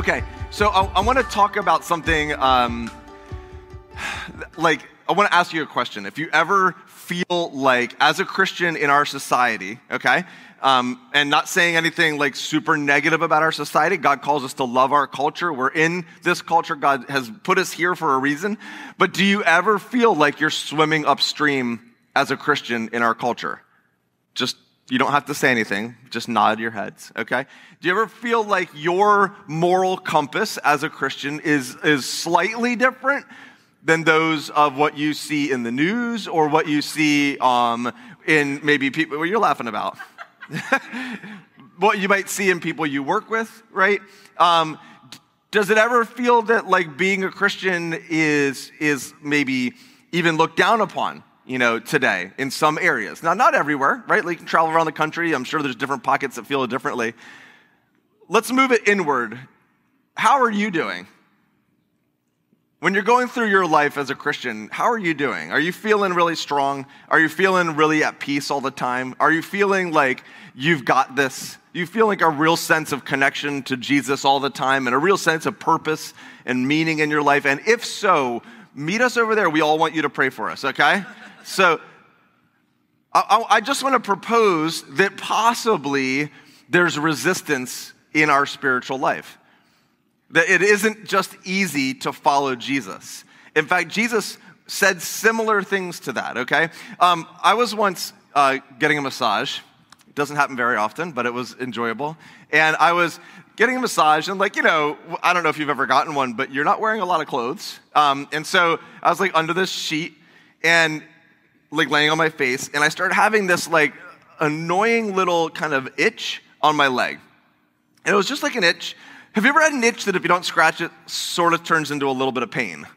Okay, so I, I want to talk about something um, like, I want to ask you a question. If you ever feel like, as a Christian in our society, okay, um, and not saying anything like super negative about our society, God calls us to love our culture. We're in this culture. God has put us here for a reason. But do you ever feel like you're swimming upstream as a Christian in our culture? Just you don't have to say anything, just nod your heads, okay? Do you ever feel like your moral compass as a Christian is, is slightly different than those of what you see in the news or what you see um, in maybe people, what you're laughing about? what you might see in people you work with, right? Um, does it ever feel that like being a Christian is, is maybe even looked down upon? You know, today in some areas. Now, not everywhere, right? Like you can travel around the country. I'm sure there's different pockets that feel it differently. Let's move it inward. How are you doing? When you're going through your life as a Christian, how are you doing? Are you feeling really strong? Are you feeling really at peace all the time? Are you feeling like you've got this? Do you feel like a real sense of connection to Jesus all the time and a real sense of purpose and meaning in your life? And if so, meet us over there. We all want you to pray for us, okay? So I, I just want to propose that possibly there's resistance in our spiritual life. That it isn't just easy to follow Jesus. In fact, Jesus said similar things to that, okay? Um, I was once uh, getting a massage. It doesn't happen very often, but it was enjoyable. And I was getting a massage, and like, you know, I don't know if you've ever gotten one, but you're not wearing a lot of clothes. Um, and so I was like under this sheet, and like laying on my face, and I started having this like annoying little kind of itch on my leg. And it was just like an itch. Have you ever had an itch that if you don't scratch it, sort of turns into a little bit of pain? Have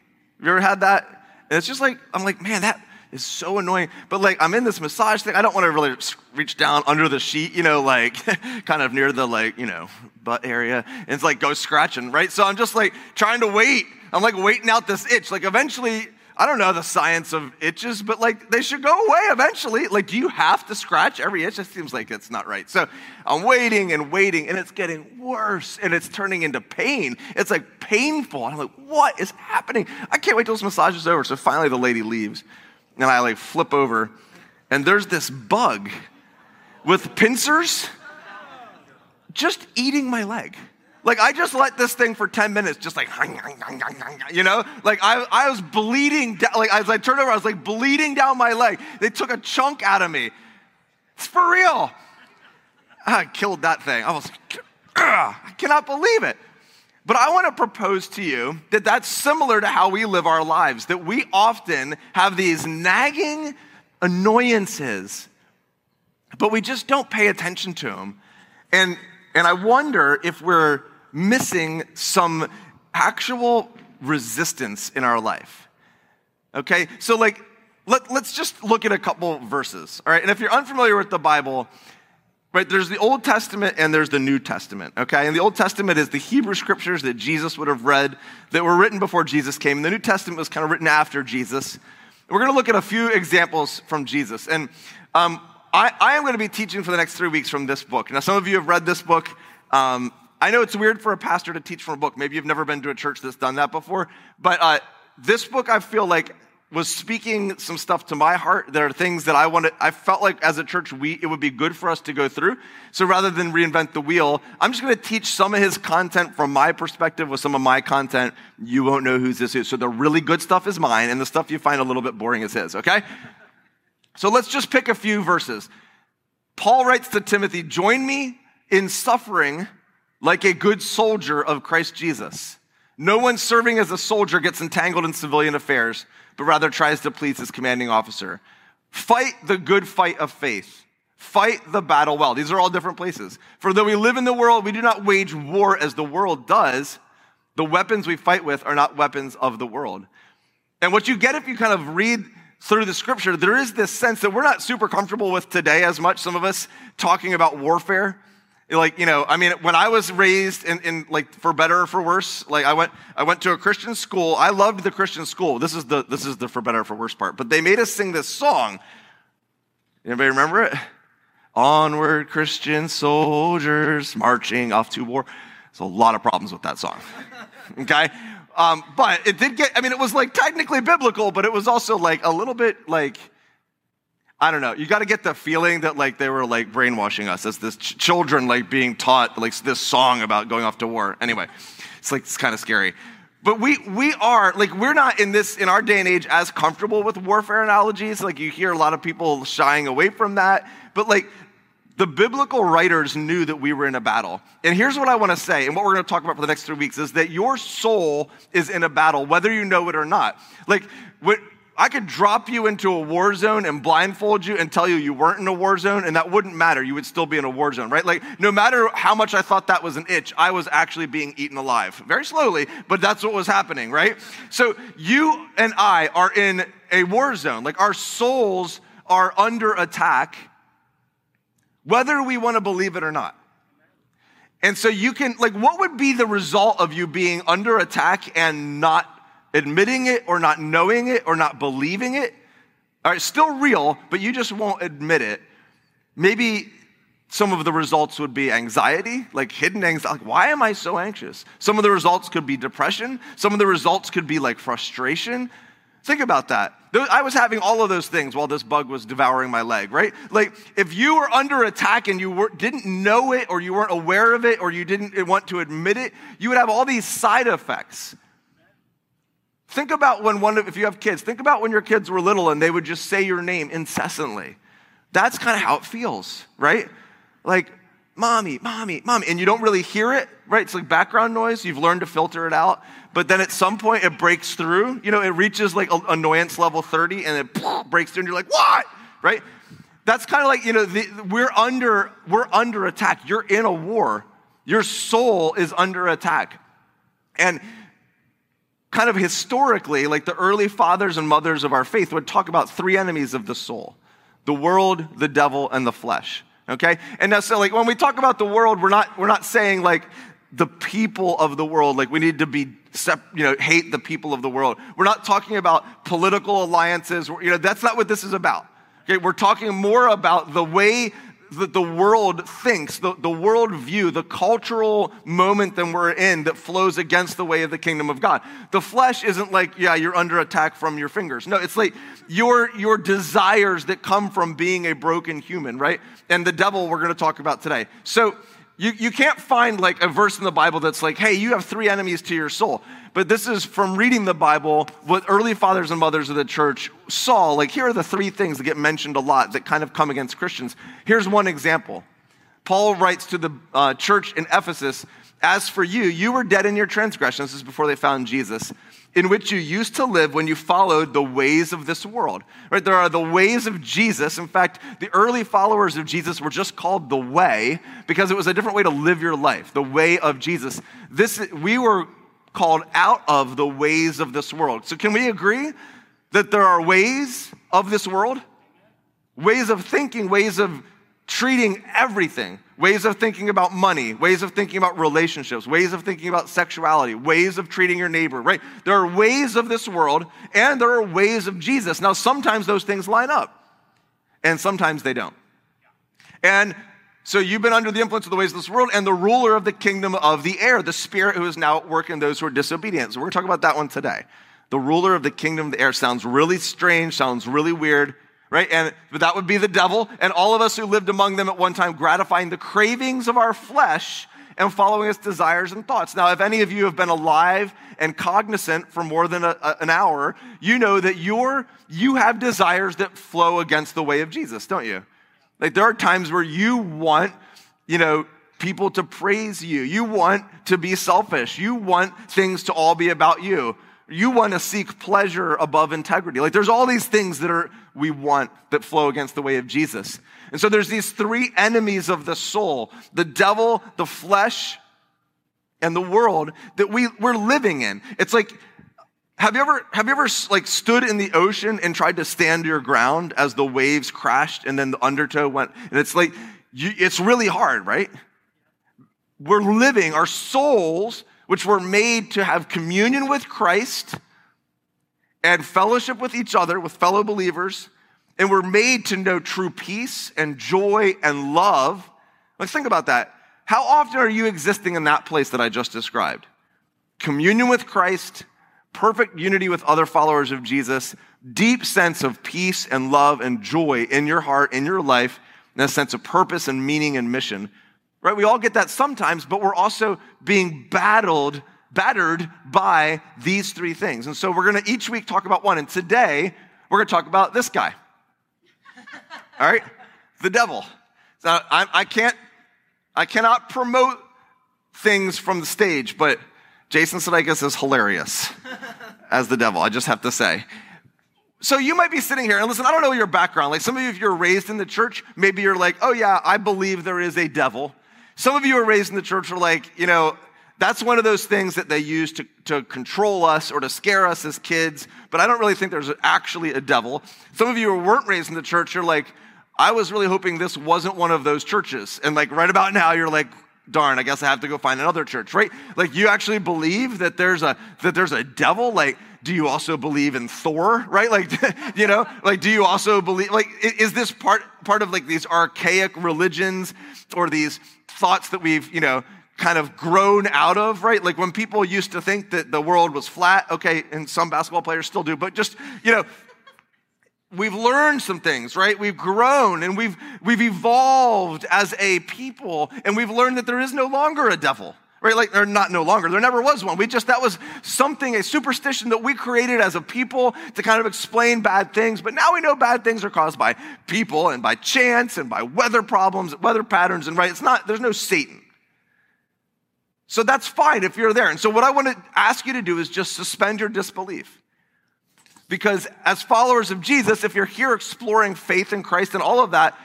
you ever had that? And it's just like, I'm like, man, that is so annoying. But like, I'm in this massage thing. I don't want to really reach down under the sheet, you know, like kind of near the like, you know, butt area. And it's like, go scratching, right? So I'm just like trying to wait. I'm like waiting out this itch. Like eventually I don't know the science of itches, but like they should go away eventually. Like, do you have to scratch every itch? It seems like it's not right. So I'm waiting and waiting, and it's getting worse, and it's turning into pain. It's like painful. And I'm like, what is happening? I can't wait till this massage is over. So finally, the lady leaves, and I like flip over, and there's this bug with pincers just eating my leg. Like I just let this thing for 10 minutes, just like, you know, like I, I was bleeding down, like as I turned over, I was like bleeding down my leg. They took a chunk out of me. It's for real. Ah, I killed that thing. I was, like, I cannot believe it. But I want to propose to you that that's similar to how we live our lives, that we often have these nagging annoyances, but we just don't pay attention to them. And, and I wonder if we're missing some actual resistance in our life. Okay? So, like, let, us just look at a couple verses. All right? And if you're unfamiliar with the Bible, right, there's the Old Testament and there's the New Testament. Okay? And the Old Testament is the Hebrew scriptures that Jesus would have read that were written before Jesus came. And the New Testament was kind of written after Jesus. We're going to look at a few examples from Jesus. And um, I, I, am going to be teaching for the next three weeks from this book. Now, some of you have read this book. Um, I know it's weird for a pastor to teach from a book. Maybe you've never been to a church that's done that before. But uh, this book, I feel like, was speaking some stuff to my heart. There are things that I wanted, I felt like as a church, we, it would be good for us to go through. So rather than reinvent the wheel, I'm just going to teach some of his content from my perspective with some of my content. You won't know whose this is. So the really good stuff is mine, and the stuff you find a little bit boring is his, okay? So let's just pick a few verses. Paul writes to Timothy, Join me in suffering like a good soldier of Christ Jesus. No one serving as a soldier gets entangled in civilian affairs, but rather tries to please his commanding officer. Fight the good fight of faith. Fight the battle well. These are all different places. For though we live in the world, we do not wage war as the world does. The weapons we fight with are not weapons of the world. And what you get if you kind of read through the scripture, there is this sense that we're not super comfortable with today as much, some of us talking about warfare like you know i mean when i was raised in, in like for better or for worse like i went i went to a christian school. I loved the christian school. This is the this is the for better or for worse part. But they made us sing this song. Anybody remember it? Onward christian soldiers marching off to war. There's a lot of problems with that song. okay? Um, but it did get, I mean, it was like technically biblical, but it was also like a little bit like, I don't know. You got to get the feeling that like they were like brainwashing us as this ch- children like being taught like this song about going off to war. Anyway, it's like it's kind of scary. But we we are like we're not in this in our day and age as comfortable with warfare analogies. Like you hear a lot of people shying away from that. But like the biblical writers knew that we were in a battle. And here's what I want to say, and what we're going to talk about for the next three weeks is that your soul is in a battle, whether you know it or not. Like, what, I could drop you into a war zone and blindfold you and tell you you weren't in a war zone, and that wouldn't matter. You would still be in a war zone, right? Like, no matter how much I thought that was an itch, I was actually being eaten alive. Very slowly, but that's what was happening, right? So, you and I are in a war zone. Like, our souls are under attack whether we want to believe it or not. And so you can, like, what would be the result of you being under attack and not admitting it or not knowing it or not believing it? All right, still real, but you just won't admit it. Maybe some of the results would be anxiety, like hidden anxiety. Like, why am I so anxious? Some of the results could be depression. Some of the results could be like frustration. Think about that. I was having all of those things while this bug was devouring my leg, right? Like, if you were under attack and you were, didn't know it, or you weren't aware of it, or you didn't want to admit it, you would have all these side effects. Think about when one of, if you have kids, think about when your kids were little and they would just say your name incessantly. That's kind of how it feels, right? Like, mommy, mommy, mommy, and you don't really hear it, right? It's like background noise. You've learned to filter it out. But then at some point it breaks through. You know, it reaches like annoyance level 30 and it breaks through and you're like, what? Right? That's kind of like, you know, the, we're under, we're under attack. You're in a war. Your soul is under attack. And kind of historically, like the early fathers and mothers of our faith would talk about three enemies of the soul the world, the devil, and the flesh. Okay? And now, so like when we talk about the world, we're not, we're not saying like the people of the world, like we need to be, you know, hate the people of the world. We're not talking about political alliances. You know, that's not what this is about. Okay? We're talking more about the way that the world thinks, the, the world view, the cultural moment that we're in that flows against the way of the kingdom of God. The flesh isn't like, yeah, you're under attack from your fingers. No, it's like your, your desires that come from being a broken human, right? And the devil we're going to talk about today. So you, you can't find like a verse in the Bible that's like, hey, you have three enemies to your soul. But this is from reading the Bible, what early fathers and mothers of the church saw. Like, here are the three things that get mentioned a lot that kind of come against Christians. Here's one example Paul writes to the uh, church in Ephesus As for you, you were dead in your transgressions. This is before they found Jesus in which you used to live when you followed the ways of this world. Right? There are the ways of Jesus. In fact, the early followers of Jesus were just called the way because it was a different way to live your life, the way of Jesus. This we were called out of the ways of this world. So can we agree that there are ways of this world? Ways of thinking, ways of treating everything ways of thinking about money, ways of thinking about relationships, ways of thinking about sexuality, ways of treating your neighbor, right? There are ways of this world and there are ways of Jesus. Now, sometimes those things line up and sometimes they don't. And so you've been under the influence of the ways of this world and the ruler of the kingdom of the air, the spirit who is now at work in those who are disobedient. So we're going to talk about that one today. The ruler of the kingdom of the air sounds really strange, sounds really weird right? And that would be the devil and all of us who lived among them at one time, gratifying the cravings of our flesh and following its desires and thoughts. Now, if any of you have been alive and cognizant for more than a, a, an hour, you know that you're, you have desires that flow against the way of Jesus, don't you? Like there are times where you want, you know, people to praise you. You want to be selfish. You want things to all be about you you want to seek pleasure above integrity. Like there's all these things that are we want that flow against the way of Jesus. And so there's these three enemies of the soul, the devil, the flesh, and the world that we, we're living in. It's like have you ever have you ever like stood in the ocean and tried to stand your ground as the waves crashed and then the undertow went and it's like you, it's really hard, right? We're living our souls which were made to have communion with Christ and fellowship with each other, with fellow believers, and were made to know true peace and joy and love. Let's think about that. how often are you existing in that place that I just described? Communion with Christ, perfect unity with other followers of Jesus, deep sense of peace and love and joy in your heart, in your life, and a sense of purpose and meaning and mission. Right? We all get that sometimes, but we're also being battled, battered by these three things. And so we're going to each week talk about one. And today, we're going to talk about this guy. All right? The devil. So I, I can't, I cannot promote things from the stage, but Jason Sudeikis is hilarious as the devil. I just have to say. So you might be sitting here and listen, I don't know your background. Like some of you, if you're raised in the church, maybe you're like, oh yeah, I believe there is a devil. Some of you are raised in the church are like, you know, that's one of those things that they use to, to control us or to scare us as kids, but I don't really think there's actually a devil. Some of you who weren't raised in the church, you're like, I was really hoping this wasn't one of those churches. And like right about now, you're like, darn, I guess I have to go find another church, right? Like you actually believe that there's a that there's a devil, like do you also believe in Thor, right? Like, you know, like, do you also believe, like, is this part, part of like these archaic religions or these thoughts that we've, you know, kind of grown out of, right? Like when people used to think that the world was flat, okay, and some basketball players still do, but just, you know, we've learned some things, right? We've grown and we've, we've evolved as a people and we've learned that there is no longer a devil right? Like, or not no longer. There never was one. We just, that was something, a superstition that we created as a people to kind of explain bad things. But now we know bad things are caused by people and by chance and by weather problems, weather patterns, and right, it's not, there's no Satan. So that's fine if you're there. And so what I want to ask you to do is just suspend your disbelief. Because as followers of Jesus, if you're here exploring faith in Christ and all of that,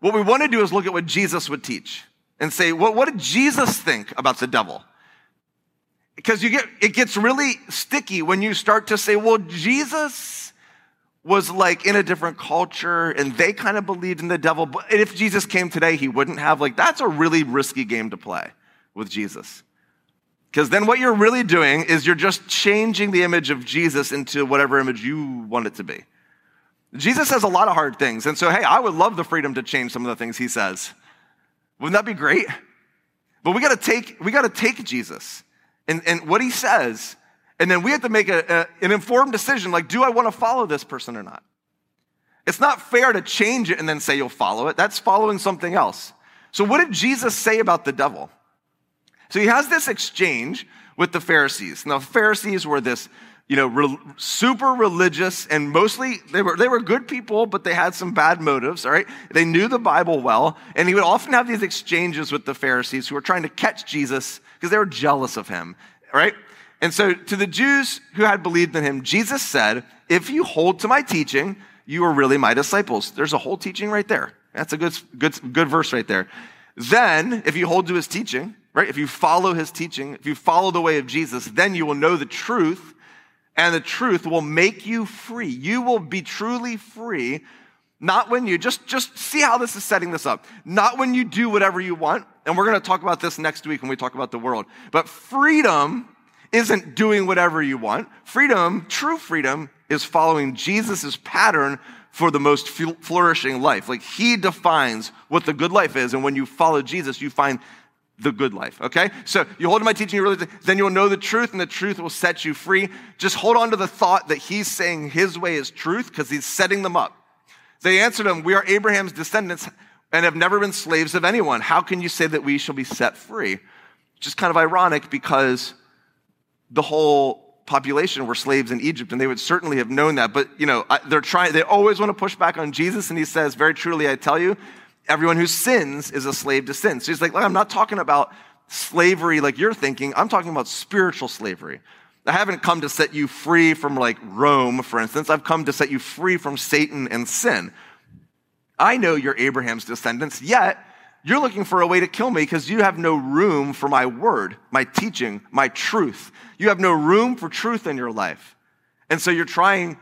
what we want to do is look at what Jesus would teach and say, well, what did Jesus think about the devil? Because you get, it gets really sticky when you start to say, well, Jesus was like in a different culture and they kind of believed in the devil. But if Jesus came today, he wouldn't have. Like, that's a really risky game to play with Jesus. Because then what you're really doing is you're just changing the image of Jesus into whatever image you want it to be. Jesus says a lot of hard things. And so, hey, I would love the freedom to change some of the things he says. Wouldn't that be great? But we gotta take, we gotta take Jesus and, and what he says, and then we have to make a, a, an informed decision like, do I wanna follow this person or not? It's not fair to change it and then say you'll follow it. That's following something else. So, what did Jesus say about the devil? So, he has this exchange with the Pharisees. Now, Pharisees were this you know, re- super religious and mostly they were, they were good people, but they had some bad motives, all right? They knew the Bible well, and he would often have these exchanges with the Pharisees who were trying to catch Jesus because they were jealous of him, right? And so to the Jews who had believed in him, Jesus said, if you hold to my teaching, you are really my disciples. There's a whole teaching right there. That's a good, good, good verse right there. Then, if you hold to his teaching, right? If you follow his teaching, if you follow the way of Jesus, then you will know the truth and the truth will make you free. You will be truly free. Not when you just just see how this is setting this up. Not when you do whatever you want. And we're going to talk about this next week when we talk about the world. But freedom isn't doing whatever you want. Freedom, true freedom is following Jesus' pattern for the most flourishing life. Like he defines what the good life is and when you follow Jesus, you find the good life, okay? So you hold to my teaching, you really, then you'll know the truth, and the truth will set you free. Just hold on to the thought that he's saying his way is truth because he's setting them up. They answered him, We are Abraham's descendants and have never been slaves of anyone. How can you say that we shall be set free? Which is kind of ironic because the whole population were slaves in Egypt, and they would certainly have known that. But, you know, they're trying, they always want to push back on Jesus, and he says, Very truly, I tell you, everyone who sins is a slave to sin. So he's like, I'm not talking about slavery like you're thinking. I'm talking about spiritual slavery. I haven't come to set you free from like Rome, for instance. I've come to set you free from Satan and sin. I know you're Abraham's descendants, yet you're looking for a way to kill me because you have no room for my word, my teaching, my truth. You have no room for truth in your life. And so you're trying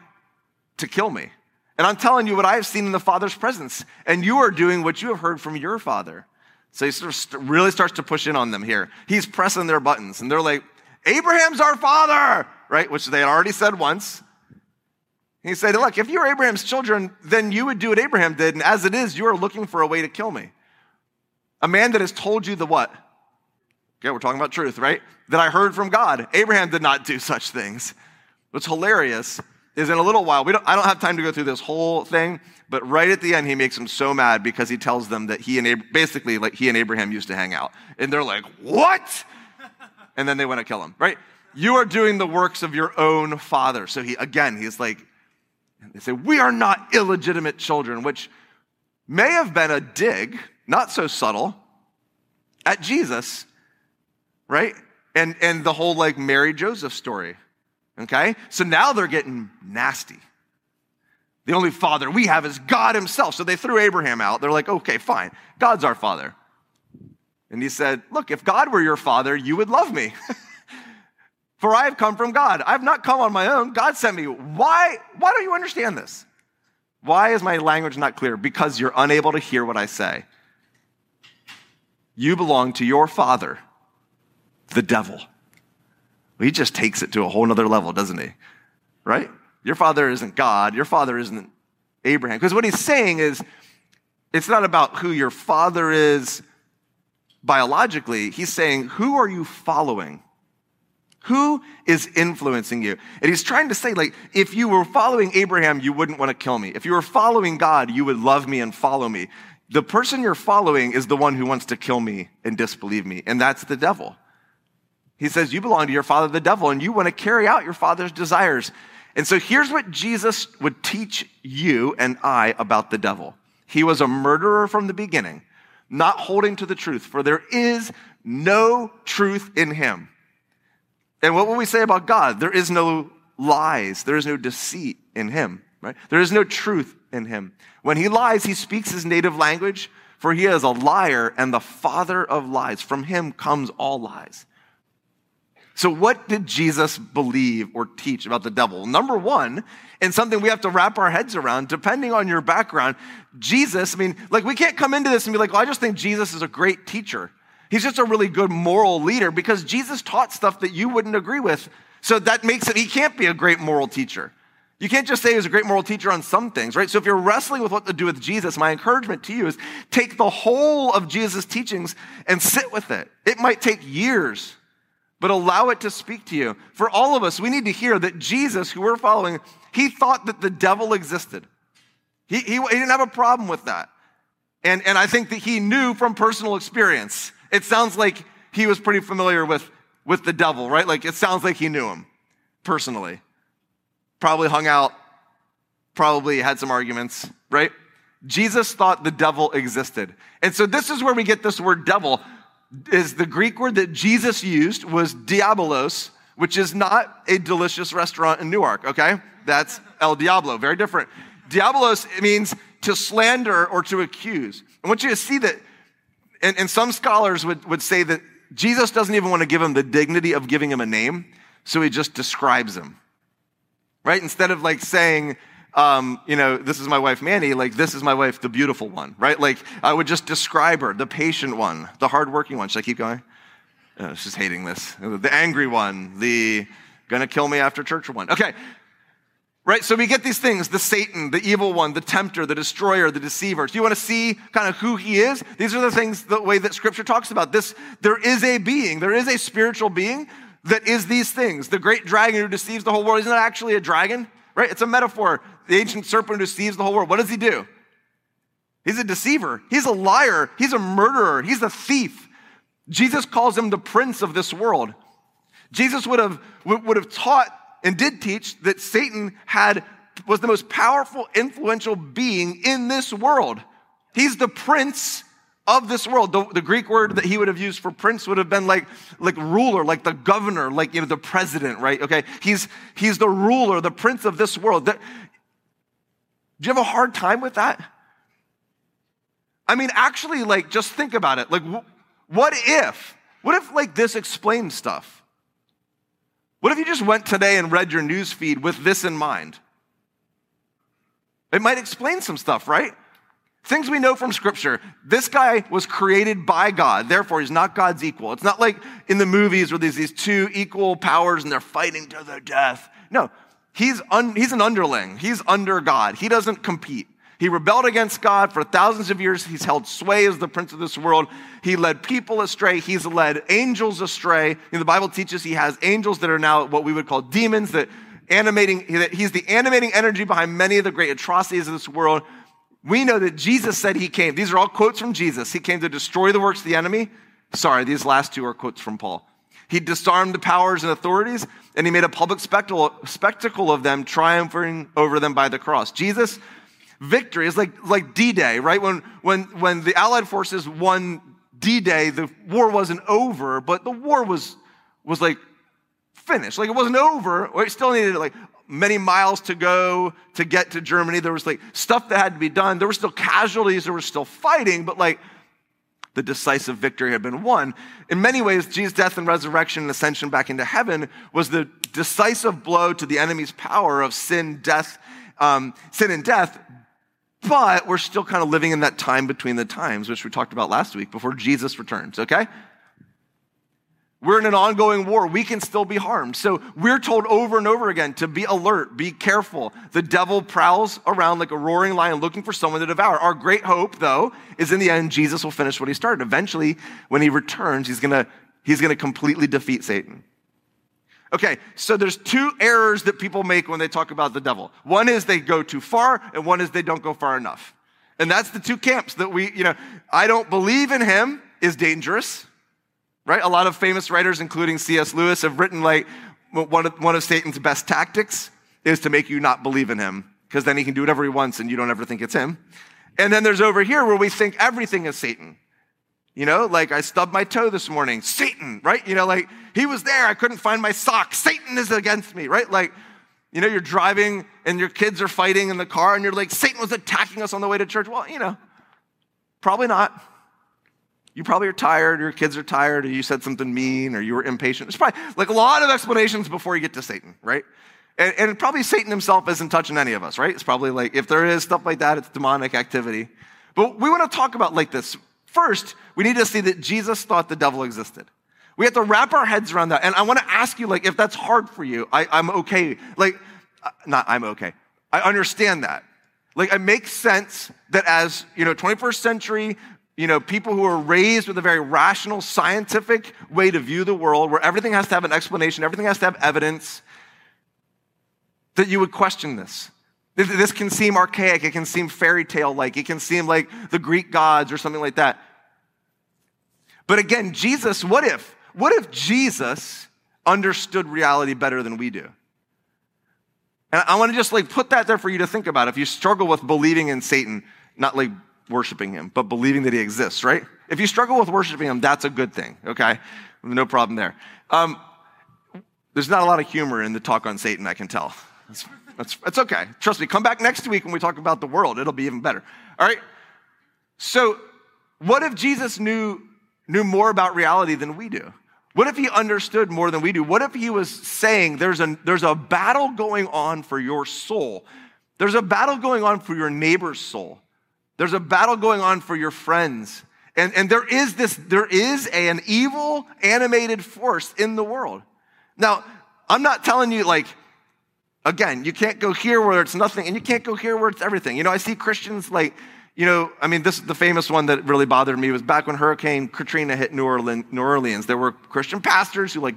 to kill me. And I'm telling you what I have seen in the Father's presence, and you are doing what you have heard from your Father. So he sort of really starts to push in on them here. He's pressing their buttons, and they're like, Abraham's our father, right? Which they had already said once. He said, Look, if you're Abraham's children, then you would do what Abraham did, and as it is, you are looking for a way to kill me. A man that has told you the what? Okay, we're talking about truth, right? That I heard from God. Abraham did not do such things. What's hilarious is in a little while, we don't, I don't have time to go through this whole thing, but right at the end, he makes them so mad because he tells them that he and Ab- basically like he and Abraham used to hang out. And they're like, what? And then they want to kill him, right? You are doing the works of your own father. So he, again, he's like, they say, we are not illegitimate children, which may have been a dig, not so subtle, at Jesus, right? And, and the whole like Mary Joseph story. Okay? So now they're getting nasty. The only father we have is God himself. So they threw Abraham out. They're like, okay, fine. God's our father. And he said, Look, if God were your father, you would love me. For I have come from God. I have not come on my own. God sent me. Why, why don't you understand this? Why is my language not clear? Because you're unable to hear what I say. You belong to your father, the devil. He just takes it to a whole nother level, doesn't he? Right? Your father isn't God. Your father isn't Abraham. Because what he's saying is, it's not about who your father is biologically. He's saying, who are you following? Who is influencing you? And he's trying to say, like, if you were following Abraham, you wouldn't want to kill me. If you were following God, you would love me and follow me. The person you're following is the one who wants to kill me and disbelieve me, and that's the devil. He says, You belong to your father, the devil, and you want to carry out your father's desires. And so here's what Jesus would teach you and I about the devil. He was a murderer from the beginning, not holding to the truth, for there is no truth in him. And what will we say about God? There is no lies, there is no deceit in him, right? There is no truth in him. When he lies, he speaks his native language, for he is a liar and the father of lies. From him comes all lies. So, what did Jesus believe or teach about the devil? Number one, and something we have to wrap our heads around, depending on your background, Jesus, I mean, like we can't come into this and be like, well, I just think Jesus is a great teacher. He's just a really good moral leader because Jesus taught stuff that you wouldn't agree with. So that makes it, he can't be a great moral teacher. You can't just say he was a great moral teacher on some things, right? So if you're wrestling with what to do with Jesus, my encouragement to you is take the whole of Jesus' teachings and sit with it. It might take years but allow it to speak to you. For all of us, we need to hear that Jesus, who we're following, he thought that the devil existed. He, he, he, didn't have a problem with that. And, and I think that he knew from personal experience. It sounds like he was pretty familiar with, with the devil, right? Like it sounds like he knew him personally. Probably hung out, probably had some arguments, right? Jesus thought the devil existed. And so this is where we get this word devil is the Greek word that Jesus used was diabolos, which is not a delicious restaurant in Newark, okay? That's El Diablo, very different. Diabolos means to slander or to accuse. I want you to see that, and, and some scholars would, would say that Jesus doesn't even want to give him the dignity of giving him a name, so he just describes him, right? Instead of like saying, um, you know, this is my wife Manny, like this is my wife, the beautiful one, right? Like I would just describe her, the patient one, the hardworking one. Should I keep going? Uh, she's hating this. The angry one, the gonna kill me after church one. Okay. Right, so we get these things the Satan, the evil one, the tempter, the destroyer, the deceiver. Do you want to see kind of who he is? These are the things, the way that scripture talks about this. There is a being, there is a spiritual being that is these things. The great dragon who deceives the whole world. He's not actually a dragon, right? It's a metaphor the ancient serpent who deceives the whole world, what does he do? He's a deceiver. He's a liar. He's a murderer. He's a thief. Jesus calls him the prince of this world. Jesus would have, would have taught and did teach that Satan had, was the most powerful, influential being in this world. He's the prince of this world. The, the, Greek word that he would have used for prince would have been like, like ruler, like the governor, like, you know, the president, right? Okay. He's, he's the ruler, the prince of this world. Do you have a hard time with that? I mean, actually, like, just think about it. Like, what if? What if, like, this explains stuff? What if you just went today and read your news feed with this in mind? It might explain some stuff, right? Things we know from scripture. This guy was created by God, therefore he's not God's equal. It's not like in the movies where there's these two equal powers and they're fighting to their death. No, He's, un, he's an underling. He's under God. He doesn't compete. He rebelled against God for thousands of years. He's held sway as the prince of this world. He led people astray. He's led angels astray. And the Bible teaches he has angels that are now what we would call demons that animating, that he's the animating energy behind many of the great atrocities of this world. We know that Jesus said he came. These are all quotes from Jesus. He came to destroy the works of the enemy. Sorry, these last two are quotes from Paul. He disarmed the powers and authorities, and he made a public spectacle of them, triumphing over them by the cross. Jesus' victory is like, like D Day, right? When, when, when the Allied forces won D Day, the war wasn't over, but the war was, was like finished. Like it wasn't over. It still needed like many miles to go to get to Germany. There was like stuff that had to be done. There were still casualties. There was still fighting, but like the decisive victory had been won. In many ways, Jesus' death and resurrection and ascension back into heaven was the decisive blow to the enemy's power of sin, death, um, sin and death. But we're still kind of living in that time between the times, which we talked about last week before Jesus returns, okay? We're in an ongoing war. We can still be harmed. So we're told over and over again to be alert, be careful. The devil prowls around like a roaring lion looking for someone to devour. Our great hope, though, is in the end, Jesus will finish what he started. Eventually, when he returns, he's gonna, he's gonna completely defeat Satan. Okay, so there's two errors that people make when they talk about the devil. One is they go too far, and one is they don't go far enough. And that's the two camps that we, you know, I don't believe in him is dangerous right? A lot of famous writers, including C.S. Lewis, have written like one of, one of Satan's best tactics is to make you not believe in him, because then he can do whatever he wants and you don't ever think it's him. And then there's over here where we think everything is Satan. You know, like I stubbed my toe this morning, Satan, right? You know, like he was there, I couldn't find my sock, Satan is against me, right? Like, you know, you're driving and your kids are fighting in the car and you're like, Satan was attacking us on the way to church. Well, you know, probably not. You probably are tired, your kids are tired, or you said something mean, or you were impatient. There's probably like a lot of explanations before you get to Satan, right? And, and probably Satan himself isn't touching any of us, right? It's probably like, if there is stuff like that, it's demonic activity. But we want to talk about like this. First, we need to see that Jesus thought the devil existed. We have to wrap our heads around that. And I want to ask you, like, if that's hard for you, I, I'm okay. Like, uh, not I'm okay. I understand that. Like, it makes sense that as, you know, 21st century you know, people who are raised with a very rational, scientific way to view the world, where everything has to have an explanation, everything has to have evidence, that you would question this. This can seem archaic, it can seem fairy tale like, it can seem like the Greek gods or something like that. But again, Jesus, what if? What if Jesus understood reality better than we do? And I want to just like put that there for you to think about. If you struggle with believing in Satan, not like worshiping him, but believing that he exists, right? If you struggle with worshiping him, that's a good thing, okay? No problem there. Um, there's not a lot of humor in the talk on Satan, I can tell. That's, it's, it's okay. Trust me, come back next week when we talk about the world. It'll be even better. All right? So, what if Jesus knew, knew more about reality than we do? What if he understood more than we do? What if he was saying there's a, there's a battle going on for your soul? There's a battle going on for your neighbor's soul. There's a battle going on for your friends. And, and there is this, there is an evil animated force in the world. Now, I'm not telling you like, again, you can't go here where it's nothing and you can't go here where it's everything. You know, I see Christians like, you know, I mean, this is the famous one that really bothered me was back when Hurricane Katrina hit New Orleans, New Orleans. There were Christian pastors who like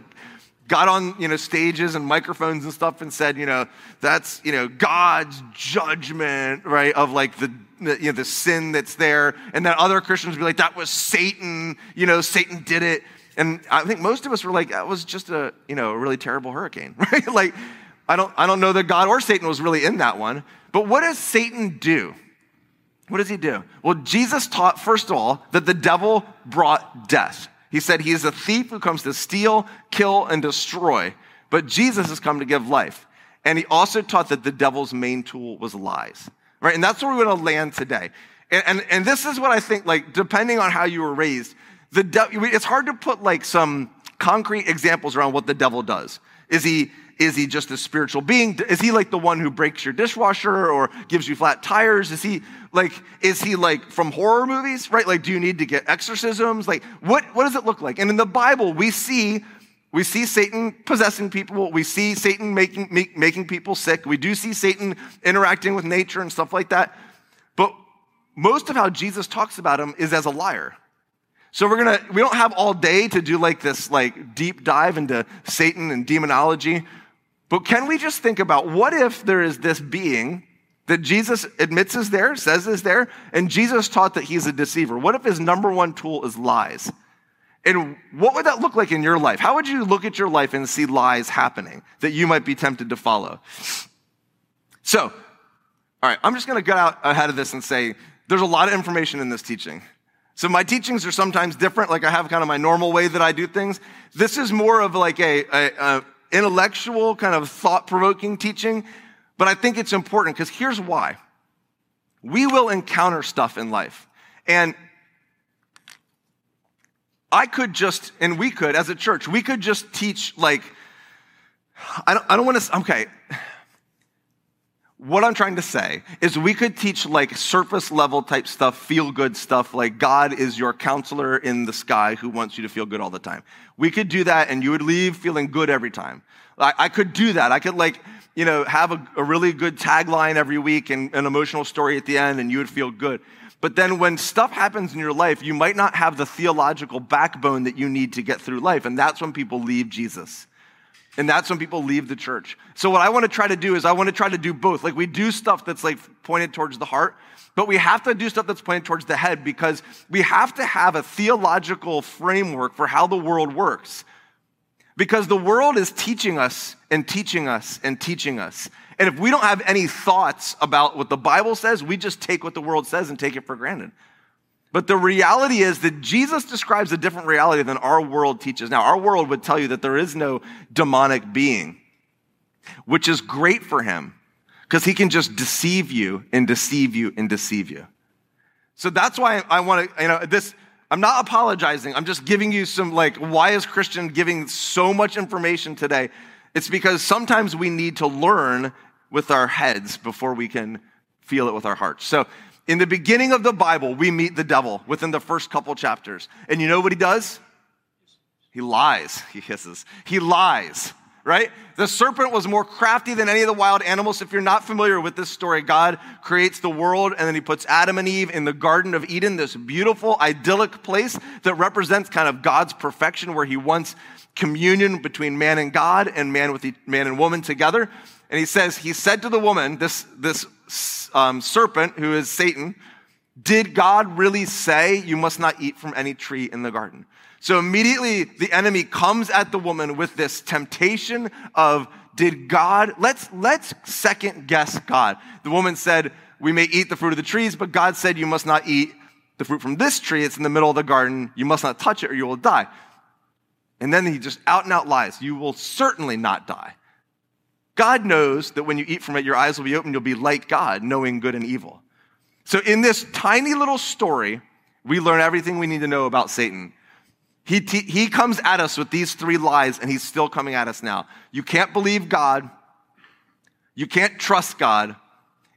got on, you know, stages and microphones and stuff and said, you know, that's, you know, God's judgment, right, of like the, you know, the sin that's there. And then other Christians would be like, that was Satan, you know, Satan did it. And I think most of us were like, that was just a, you know, a really terrible hurricane, right? like, I don't, I don't know that God or Satan was really in that one. But what does Satan do? What does he do? Well, Jesus taught, first of all, that the devil brought death. He said he is a thief who comes to steal, kill, and destroy. But Jesus has come to give life. And he also taught that the devil's main tool was lies. Right? And that's where we want to land today. And, and, and this is what I think, like, depending on how you were raised, the de- it's hard to put like some concrete examples around what the devil does. Is he is he just a spiritual being? Is he like the one who breaks your dishwasher or gives you flat tires? Is he like, is he like from horror movies, right? Like, do you need to get exorcisms? Like, what, what does it look like? And in the Bible, we see, we see Satan possessing people. We see Satan making, make, making people sick. We do see Satan interacting with nature and stuff like that. But most of how Jesus talks about him is as a liar. So we're gonna, we don't have all day to do like this like deep dive into Satan and demonology, but can we just think about what if there is this being that Jesus admits is there, says is there, and Jesus taught that he's a deceiver? What if his number one tool is lies? And what would that look like in your life? How would you look at your life and see lies happening that you might be tempted to follow? So, all right, I'm just going to get out ahead of this and say there's a lot of information in this teaching. So my teachings are sometimes different. Like I have kind of my normal way that I do things. This is more of like a, a, a intellectual kind of thought provoking teaching, but I think it's important because here's why. We will encounter stuff in life. And I could just, and we could as a church, we could just teach like, I don't, I don't want to, okay. What I'm trying to say is we could teach like surface level type stuff, feel good stuff, like God is your counselor in the sky who wants you to feel good all the time. We could do that and you would leave feeling good every time. I, I could do that. I could like, you know, have a, a really good tagline every week and an emotional story at the end and you would feel good. But then when stuff happens in your life, you might not have the theological backbone that you need to get through life. And that's when people leave Jesus. And that's when people leave the church. So what I want to try to do is I want to try to do both. Like we do stuff that's like pointed towards the heart, but we have to do stuff that's pointed towards the head because we have to have a theological framework for how the world works. Because the world is teaching us and teaching us and teaching us. And if we don't have any thoughts about what the Bible says, we just take what the world says and take it for granted. But the reality is that Jesus describes a different reality than our world teaches. Now, our world would tell you that there is no demonic being, which is great for him because he can just deceive you and deceive you and deceive you. So that's why I want to, you know, this, I'm not apologizing. I'm just giving you some, like, why is Christian giving so much information today? It's because sometimes we need to learn with our heads before we can feel it with our hearts. So in the beginning of the Bible, we meet the devil within the first couple chapters. And you know what he does? He lies. He hisses. He lies, right? The serpent was more crafty than any of the wild animals. If you're not familiar with this story, God creates the world and then he puts Adam and Eve in the Garden of Eden, this beautiful, idyllic place that represents kind of God's perfection where he wants communion between man and God and man with man and woman together. And he says, he said to the woman, this, this um, serpent, who is Satan, did God really say you must not eat from any tree in the garden? So immediately the enemy comes at the woman with this temptation of, did God, let's, let's second guess God. The woman said, we may eat the fruit of the trees, but God said you must not eat the fruit from this tree. It's in the middle of the garden. You must not touch it or you will die. And then he just out and out lies. You will certainly not die. God knows that when you eat from it, your eyes will be open. You'll be like God, knowing good and evil. So, in this tiny little story, we learn everything we need to know about Satan. He, he comes at us with these three lies, and he's still coming at us now. You can't believe God, you can't trust God,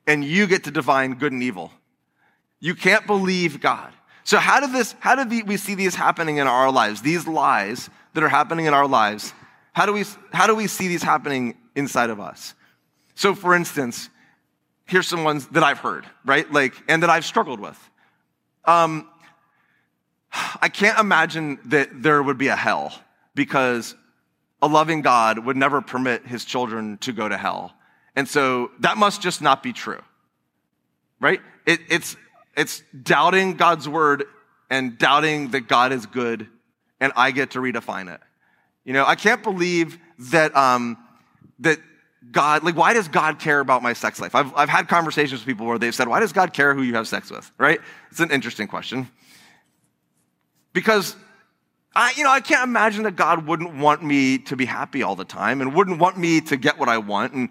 and you get to divine good and evil. You can't believe God. So, how did this, how did we see these happening in our lives? These lies that are happening in our lives, how do we, how do we see these happening inside of us. So, for instance, here's some ones that I've heard, right? Like, and that I've struggled with. Um, I can't imagine that there would be a hell because a loving God would never permit his children to go to hell. And so that must just not be true, right? It, it's, it's doubting God's word and doubting that God is good and I get to redefine it. You know, I can't believe that, um, that God, like, why does God care about my sex life? I've, I've had conversations with people where they've said, why does God care who you have sex with, right? It's an interesting question. Because I, you know, I can't imagine that God wouldn't want me to be happy all the time and wouldn't want me to get what I want. And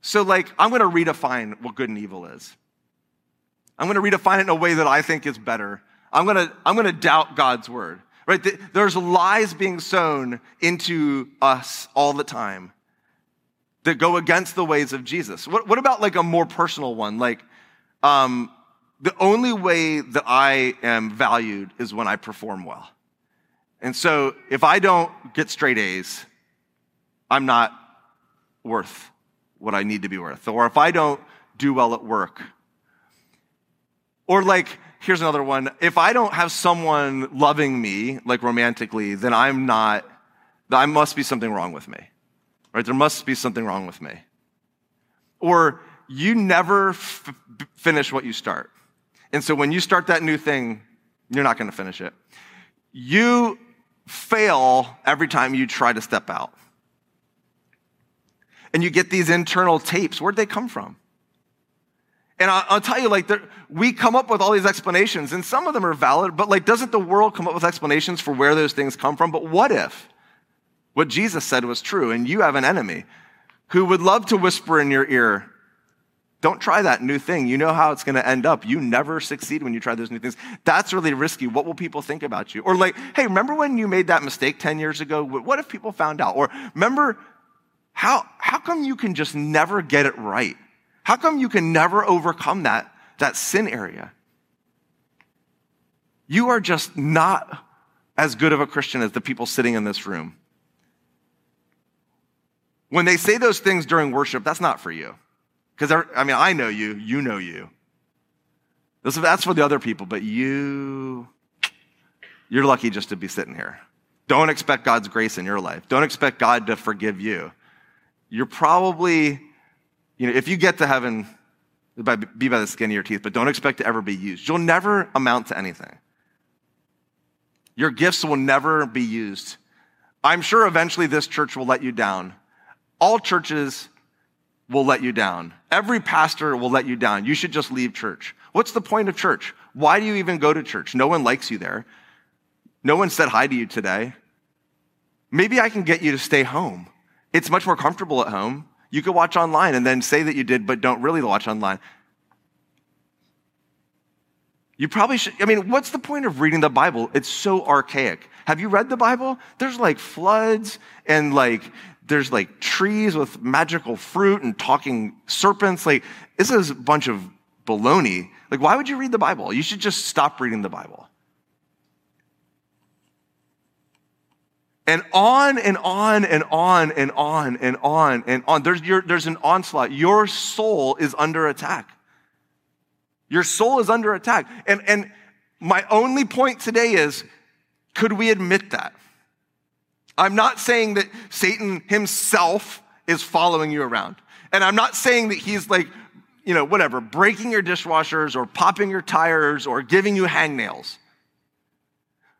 so, like, I'm going to redefine what good and evil is. I'm going to redefine it in a way that I think is better. I'm going to, I'm going to doubt God's word right? There's lies being sown into us all the time that go against the ways of Jesus. What, what about like a more personal one? Like, um, the only way that I am valued is when I perform well. And so if I don't get straight A's, I'm not worth what I need to be worth. Or if I don't do well at work, Or like, here's another one. If I don't have someone loving me, like romantically, then I'm not, I must be something wrong with me. Right? There must be something wrong with me. Or you never f- finish what you start. And so when you start that new thing, you're not going to finish it. You fail every time you try to step out. And you get these internal tapes. Where'd they come from? And I'll, I'll tell you, like, we come up with all these explanations, and some of them are valid, but like, doesn't the world come up with explanations for where those things come from? But what if what Jesus said was true, and you have an enemy who would love to whisper in your ear, don't try that new thing. You know how it's going to end up. You never succeed when you try those new things. That's really risky. What will people think about you? Or, like, hey, remember when you made that mistake 10 years ago? What if people found out? Or, remember, how, how come you can just never get it right? How come you can never overcome that, that sin area? You are just not as good of a Christian as the people sitting in this room. When they say those things during worship, that's not for you. Because, I mean, I know you, you know you. That's for the other people, but you, you're lucky just to be sitting here. Don't expect God's grace in your life. Don't expect God to forgive you. You're probably, you know, if you get to heaven, be by the skin of your teeth, but don't expect to ever be used. You'll never amount to anything. Your gifts will never be used. I'm sure eventually this church will let you down. All churches will let you down. Every pastor will let you down. You should just leave church. What's the point of church? Why do you even go to church? No one likes you there. No one said hi to you today. Maybe I can get you to stay home. It's much more comfortable at home. You could watch online and then say that you did, but don't really watch online. You probably should. I mean, what's the point of reading the Bible? It's so archaic. Have you read the Bible? There's like floods and like there's like trees with magical fruit and talking serpents. Like, this is a bunch of baloney. Like, why would you read the Bible? You should just stop reading the Bible. And on and on and on and on and on and on. There's, your, there's an onslaught. Your soul is under attack. Your soul is under attack. And, and my only point today is could we admit that? I'm not saying that Satan himself is following you around. And I'm not saying that he's like, you know, whatever, breaking your dishwashers or popping your tires or giving you hangnails.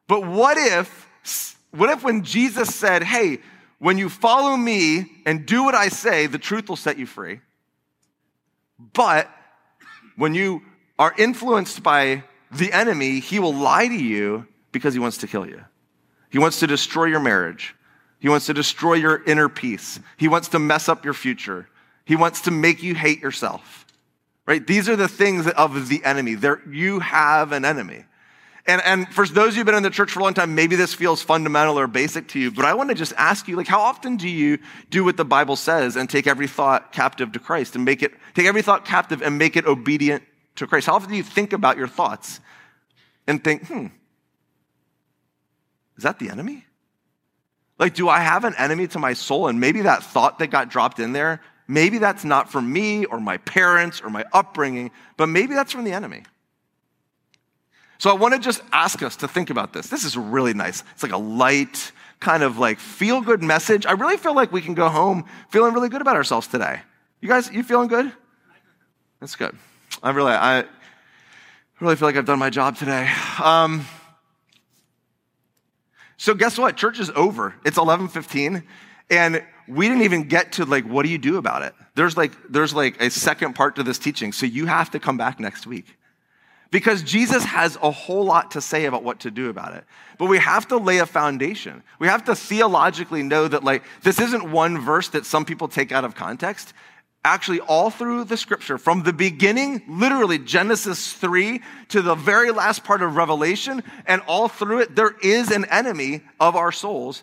But what if, what if when Jesus said, hey, when you follow me and do what I say, the truth will set you free. But when you are influenced by the enemy, he will lie to you because he wants to kill you. He wants to destroy your marriage. He wants to destroy your inner peace. He wants to mess up your future. He wants to make you hate yourself. Right? These are the things of the enemy. There, you have an enemy. And, and for those who've been in the church for a long time, maybe this feels fundamental or basic to you, but I want to just ask you, like, how often do you do what the Bible says and take every thought captive to Christ and make it, take every thought captive and make it obedient to Christ? How often do you think about your thoughts and think, hmm, is that the enemy? Like, do I have an enemy to my soul? And maybe that thought that got dropped in there, maybe that's not from me or my parents or my upbringing, but maybe that's from the enemy. So I want to just ask us to think about this. This is really nice. It's like a light, kind of like feel good message. I really feel like we can go home feeling really good about ourselves today. You guys, you feeling good? That's good. I really, I really feel like I've done my job today. Um, so guess what? Church is over. It's 11:15 and we didn't even get to like what do you do about it? There's like there's like a second part to this teaching. So you have to come back next week. Because Jesus has a whole lot to say about what to do about it. But we have to lay a foundation. We have to theologically know that like this isn't one verse that some people take out of context actually all through the scripture, from the beginning, literally Genesis 3 to the very last part of Revelation, and all through it, there is an enemy of our souls.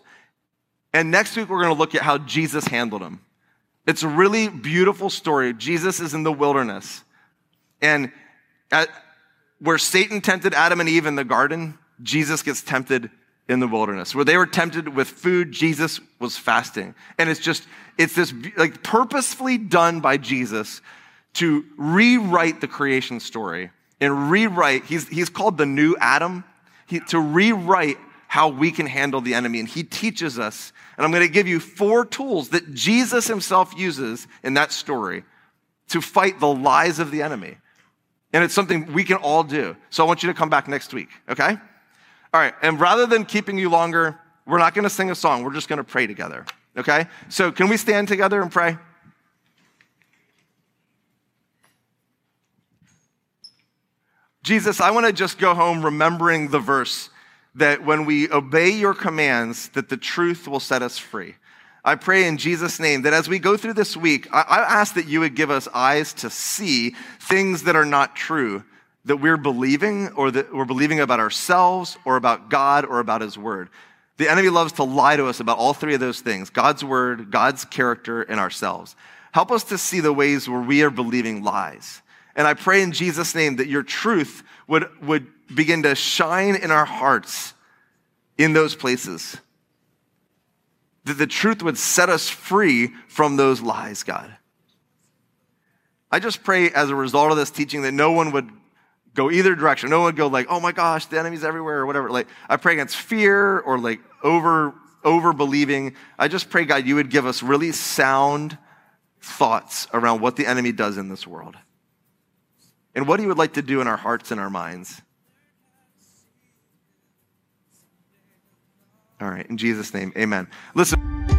And next week, we're going to look at how Jesus handled him. It's a really beautiful story. Jesus is in the wilderness. And at, where Satan tempted Adam and Eve in the garden, Jesus gets tempted in the wilderness. Where they were tempted with food, Jesus was fasting. And it's just, it's this like purposefully done by Jesus to rewrite the creation story and rewrite. He's, he's called the new Adam, he, to rewrite how we can handle the enemy. And he teaches us. And I'm going to give you four tools that Jesus himself uses in that story to fight the lies of the enemy. And it's something we can all do. So I want you to come back next week, okay? All right. And rather than keeping you longer, we're not going to sing a song. We're just going to pray together, okay? So can we stand together and pray? Jesus, I want to just go home remembering the verse that when we obey your commands, that the truth will set us free. I pray in Jesus' name that as we go through this week, I, I ask that you would give us eyes to see things that are not true, that we're believing or that we're believing about ourselves or about God or about his word. The enemy loves to lie to us about all three of those things God's word, God's character, and ourselves. Help us to see the ways where we are believing lies. And I pray in Jesus' name that your truth would, would begin to shine in our hearts in those places. That the truth would set us free from those lies, God. I just pray as a result of this teaching that no one would go either direction. No one would go like, oh my gosh, the enemy's everywhere or whatever. Like, I pray against fear or like over, over believing. I just pray, God, you would give us really sound thoughts around what the enemy does in this world and what he would like to do in our hearts and our minds. All right, in Jesus' name, amen. Listen.